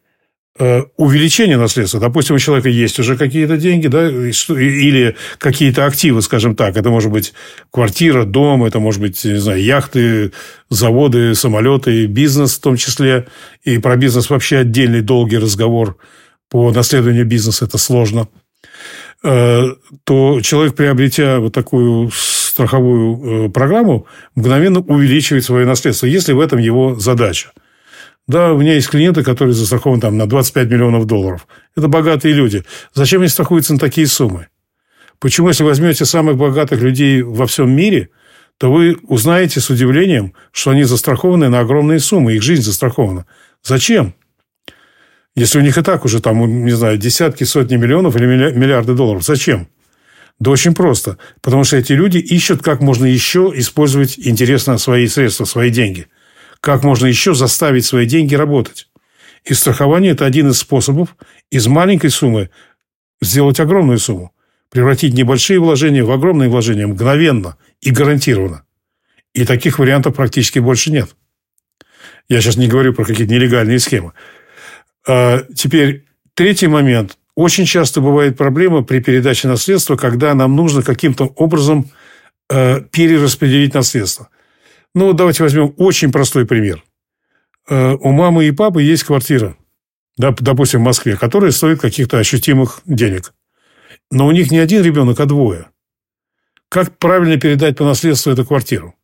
увеличение наследства. Допустим, у человека есть уже какие-то деньги, да, или какие-то активы, скажем так. Это может быть квартира, дом, это может быть, не знаю, яхты, заводы, самолеты, бизнес в том числе. И про бизнес вообще отдельный долгий разговор. По наследованию бизнеса это сложно. Э, то человек, приобретя вот такую страховую э, программу, мгновенно увеличивает свое наследство, если в этом его задача. Да, у меня есть клиенты, которые застрахованы там на 25 миллионов долларов. Это богатые люди. Зачем они страхуются на такие суммы? Почему, если возьмете самых богатых людей во всем мире, то вы узнаете с удивлением, что они застрахованы на огромные суммы, их жизнь застрахована. Зачем? Если у них и так уже там, не знаю, десятки, сотни миллионов или миллиарды долларов. Зачем? Да очень просто. Потому что эти люди ищут, как можно еще использовать интересно свои средства, свои деньги – как можно еще заставить свои деньги работать. И страхование – это один из способов из маленькой суммы сделать огромную сумму. Превратить небольшие вложения в огромные вложения мгновенно и гарантированно. И таких вариантов практически больше нет. Я сейчас не говорю про какие-то нелегальные схемы. А теперь третий момент. Очень часто бывает проблема при передаче наследства, когда нам нужно каким-то образом э, перераспределить наследство – ну, давайте возьмем очень простой пример. Э, у мамы и папы есть квартира, допустим, в Москве, которая стоит каких-то ощутимых денег. Но у них не один ребенок, а двое. Как правильно передать по наследству эту квартиру?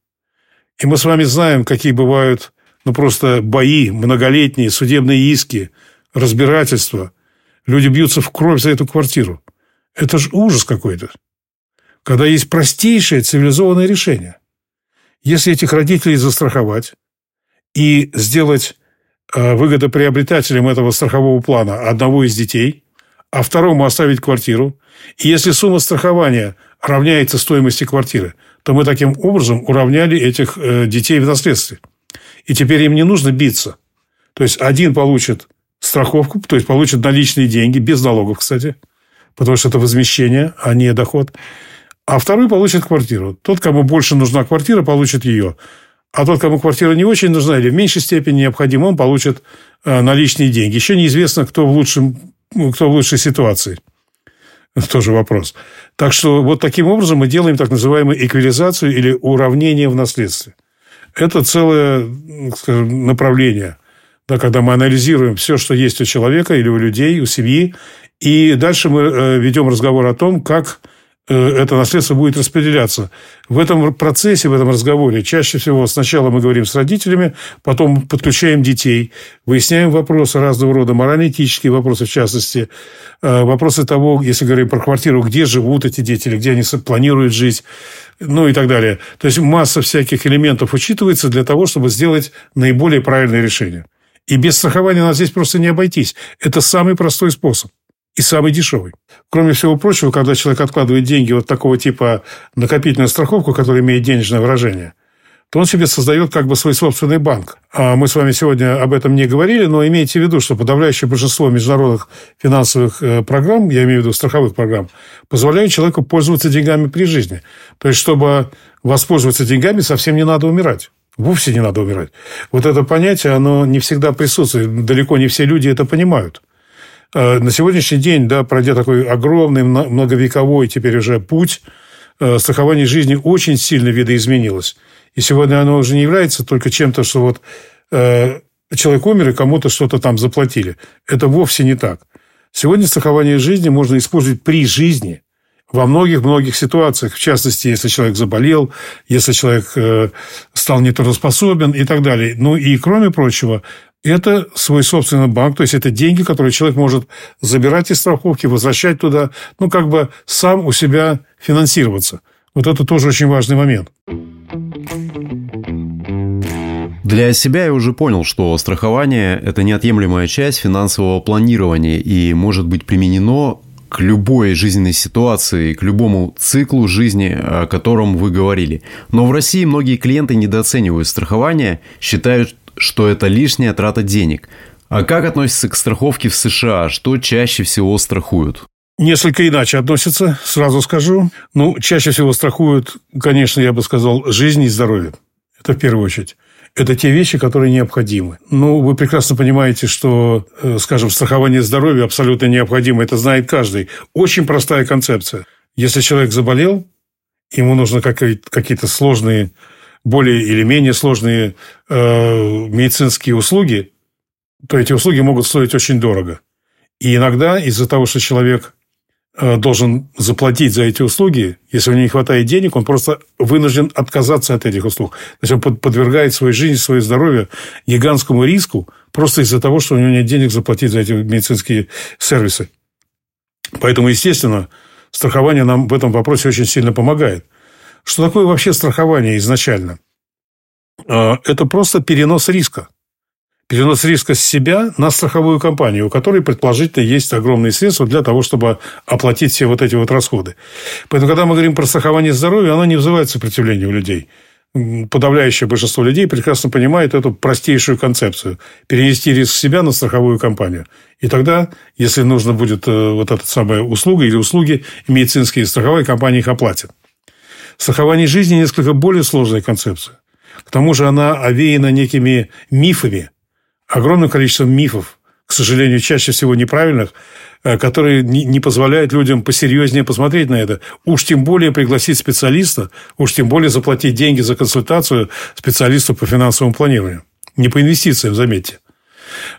И мы с вами знаем, какие бывают ну, просто бои, многолетние, судебные иски, разбирательства. Люди бьются в кровь за эту квартиру. Это же ужас какой-то. Когда есть простейшее цивилизованное решение – если этих родителей застраховать и сделать э, выгодоприобретателем этого страхового плана одного из детей, а второму оставить квартиру, и если сумма страхования равняется стоимости квартиры, то мы таким образом уравняли этих э, детей в наследстве. И теперь им не нужно биться. То есть, один получит страховку, то есть, получит наличные деньги, без налогов, кстати, потому что это возмещение, а не доход а второй получит квартиру. Тот, кому больше нужна квартира, получит ее. А тот, кому квартира не очень нужна или в меньшей степени необходима, он получит э, наличные деньги. Еще неизвестно, кто в, лучшем, ну, кто в лучшей ситуации. Это тоже вопрос. Так что вот таким образом мы делаем так называемую эквализацию или уравнение в наследстве. Это целое скажем, направление, да, когда мы анализируем все, что есть у человека или у людей, у семьи, и дальше мы э, ведем разговор о том, как это наследство будет распределяться. В этом процессе, в этом разговоре чаще всего сначала мы говорим с родителями, потом подключаем детей, выясняем вопросы разного рода, морально-этические вопросы в частности, э, вопросы того, если говорим про квартиру, где живут эти дети, или где они планируют жить, ну и так далее. То есть масса всяких элементов учитывается для того, чтобы сделать наиболее правильное решение. И без страхования нас здесь просто не обойтись. Это самый простой способ и самый дешевый. Кроме всего прочего, когда человек откладывает деньги вот такого типа накопительную страховку, которая имеет денежное выражение, то он себе создает как бы свой собственный банк. А мы с вами сегодня об этом не говорили, но имейте в виду, что подавляющее большинство международных финансовых э, программ, я имею в виду страховых программ, позволяют человеку пользоваться деньгами при жизни. То есть, чтобы воспользоваться деньгами, совсем не надо умирать. Вовсе не надо умирать. Вот это понятие, оно не всегда присутствует. Далеко не все люди это понимают. А на сегодняшний день, да, пройдя такой огромный, многовековой теперь уже путь, э, страхование жизни очень сильно видоизменилось. И сегодня оно уже не является только чем-то, что вот э, человек умер и кому-то что-то там заплатили. Это вовсе не так. Сегодня страхование жизни можно использовать при жизни – во многих-многих ситуациях, в частности, если человек заболел, если человек э, стал нетрудоспособен и так далее. Ну и, кроме прочего, это свой собственный банк, то есть это деньги, которые человек может забирать из страховки, возвращать туда, ну, как бы сам у себя финансироваться. Вот это тоже очень важный момент. Для себя я уже понял, что страхование – это неотъемлемая часть финансового планирования и может быть применено к любой жизненной ситуации, к любому циклу жизни, о котором вы говорили. Но в России многие клиенты недооценивают страхование, считают, что это лишняя трата денег. А как относятся к страховке в США? Что чаще всего страхуют? Несколько иначе относятся, сразу скажу. Ну, чаще всего страхуют, конечно, я бы сказал, жизнь и здоровье. Это в первую очередь это те вещи, которые необходимы. Ну, вы прекрасно понимаете, что, э, скажем, страхование здоровья абсолютно необходимо. Это знает каждый. Очень простая концепция. Если человек заболел, ему нужны какие-то сложные, более или менее сложные э, медицинские услуги, то эти услуги могут стоить очень дорого. И иногда из-за того, что человек Э, должен заплатить за эти услуги, если у него не хватает денег, он просто вынужден отказаться от этих услуг. То есть он подвергает свою жизнь, свое здоровье гигантскому риску просто из-за того, что у него нет денег заплатить за эти медицинские сервисы. Поэтому, естественно, страхование нам в этом вопросе очень сильно помогает. Что такое вообще страхование изначально? Э, это просто перенос риска перенос риска с себя на страховую компанию, у которой, предположительно, есть огромные средства для того, чтобы оплатить все вот эти вот расходы. Поэтому, когда мы говорим про страхование здоровья, оно не вызывает сопротивления у людей. Подавляющее большинство людей прекрасно понимает эту простейшую концепцию – перенести риск с себя на страховую компанию. И тогда, если нужно будет э, вот эта самая услуга или услуги, медицинские страховые компании их оплатят. Страхование жизни – несколько более сложная концепция. К тому же она овеяна некими мифами – огромным количеством мифов, к сожалению, чаще всего неправильных, э, которые не позволяют людям посерьезнее посмотреть на это. Уж тем более пригласить специалиста, уж тем более заплатить деньги за консультацию специалисту по финансовому планированию. Не по инвестициям, заметьте.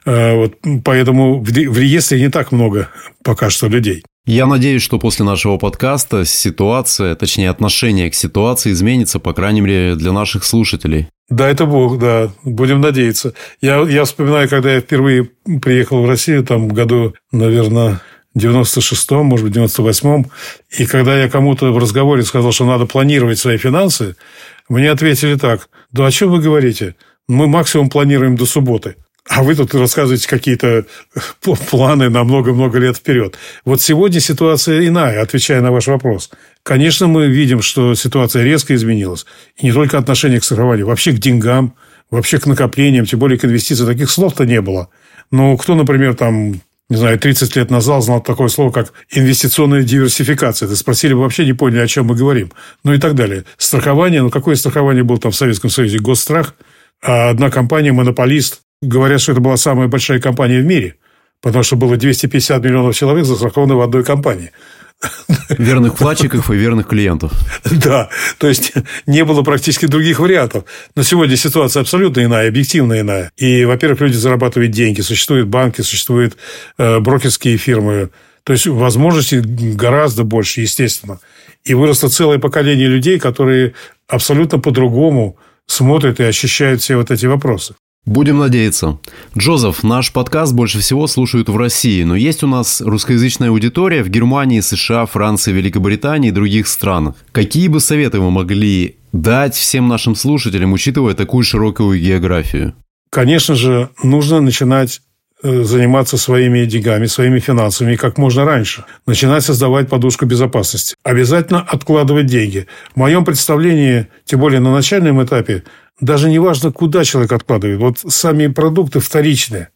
Э, вот, поэтому в реестре не так много пока что людей. Я надеюсь, что после нашего подкаста ситуация, точнее отношение к ситуации изменится, по крайней мере, для наших слушателей. Да, это Бог, да. Будем надеяться. Я, я вспоминаю, когда я впервые приехал в Россию, там, в году, наверное, 96-м, может быть, 98-м, и когда я кому-то в разговоре сказал, что надо планировать свои финансы, мне ответили так, да о чем вы говорите? Мы максимум планируем до субботы. А вы тут рассказываете какие-то планы на много-много лет вперед. Вот сегодня ситуация иная, отвечая на ваш вопрос. Конечно, мы видим, что ситуация резко изменилась. И не только отношение к страхованию, вообще к деньгам, вообще к накоплениям, тем более к инвестициям. Таких слов-то не было. Но кто, например, там, не знаю, 30 лет назад знал такое слово, как инвестиционная диверсификация. Это спросили бы, вообще не поняли, о чем мы говорим. Ну и так далее. Страхование, ну какое страхование было там в Советском Союзе? Госстрах. А одна компания, монополист, Говорят, что это была самая большая компания в мире, потому что было 250 миллионов человек застрахованы в одной компании. Верных вкладчиков и верных клиентов. Да, то есть не было практически других вариантов. Но сегодня ситуация абсолютно иная, объективно иная. И, во-первых, люди зарабатывают деньги, существуют банки, существуют э, брокерские фирмы, То есть возможностей гораздо больше, естественно. И выросло целое поколение людей, которые абсолютно по-другому смотрят и ощущают все вот эти вопросы. Будем надеяться. Джозеф, наш подкаст больше всего слушают в России, но есть у нас русскоязычная аудитория в Германии, США, Франции, Великобритании и других странах. Какие бы советы вы могли дать всем нашим слушателям, учитывая такую широкую географию? Конечно же, нужно начинать заниматься своими деньгами, своими финансами как можно раньше. Начинать создавать подушку безопасности. Обязательно откладывать деньги. В моем представлении, тем более на начальном этапе, даже не важно, куда человек откладывает. Вот сами продукты вторичные.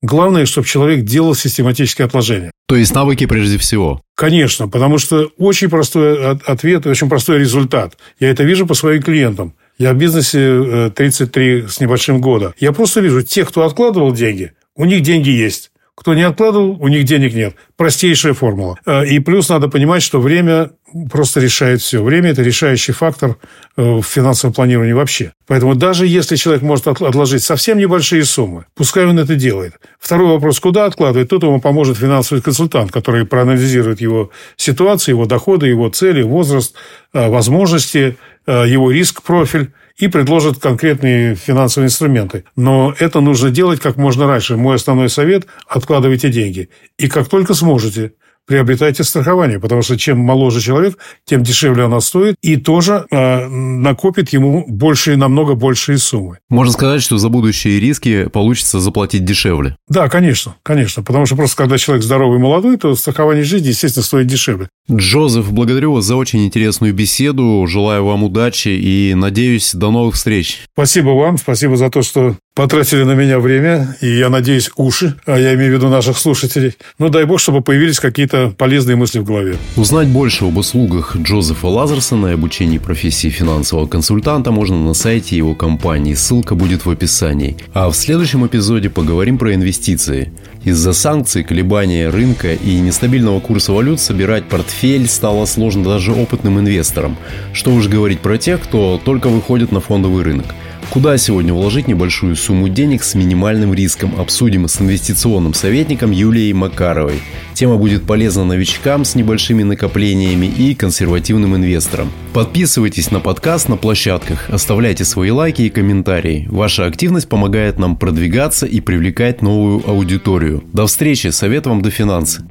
Главное, чтобы человек делал систематические отложения. То есть навыки прежде всего? Конечно, потому что очень простой ответ, очень простой результат. Я это вижу по своим клиентам. Я в бизнесе 33 э, с небольшим года. Я просто вижу, тех, кто откладывал деньги, у них деньги есть. Кто не откладывал, у них денег нет. Простейшая формула. Э, и плюс надо понимать, что время просто решает все. Время – это решающий фактор э, в финансовом планировании вообще. Поэтому даже если человек может отложить совсем небольшие суммы, пускай он это делает. Второй вопрос – куда откладывать? Тут ему поможет финансовый консультант, который проанализирует его ситуацию, его доходы, его цели, возраст, э, возможности, его риск-профиль и предложат конкретные финансовые инструменты. Но это нужно делать как можно раньше. Мой основной совет – откладывайте деньги. И как только сможете – приобретайте страхование, потому что чем моложе человек, тем дешевле оно стоит, и тоже э, накопит ему большие, намного большие суммы. Можно сказать, что за будущие риски получится заплатить дешевле. Да, конечно, конечно, потому что просто когда человек здоровый и молодой, то страхование жизни, естественно, стоит дешевле. Джозеф, благодарю вас за очень интересную беседу, желаю вам удачи и надеюсь, до новых встреч. Спасибо вам, спасибо за то, что потратили на меня время, и я надеюсь, уши, а я имею в виду наших слушателей. Ну, дай бог, чтобы появились какие-то полезные мысли в голове. Узнать больше об услугах Джозефа Лазерсона и обучении профессии финансового консультанта можно на сайте его компании. Ссылка будет в описании. А в следующем эпизоде поговорим про инвестиции. Из-за санкций, колебания рынка и нестабильного курса валют собирать портфель стало сложно даже опытным инвесторам. Что уж говорить про тех, кто только выходит на фондовый рынок – Куда сегодня вложить небольшую сумму денег с минимальным риском, обсудим с инвестиционным советником Юлией Макаровой. Тема будет полезна новичкам с небольшими накоплениями и консервативным инвесторам. Подписывайтесь на подкаст на площадках, оставляйте свои лайки и комментарии. Ваша активность помогает нам продвигаться и привлекать новую аудиторию. До встречи, совет вам до финансы.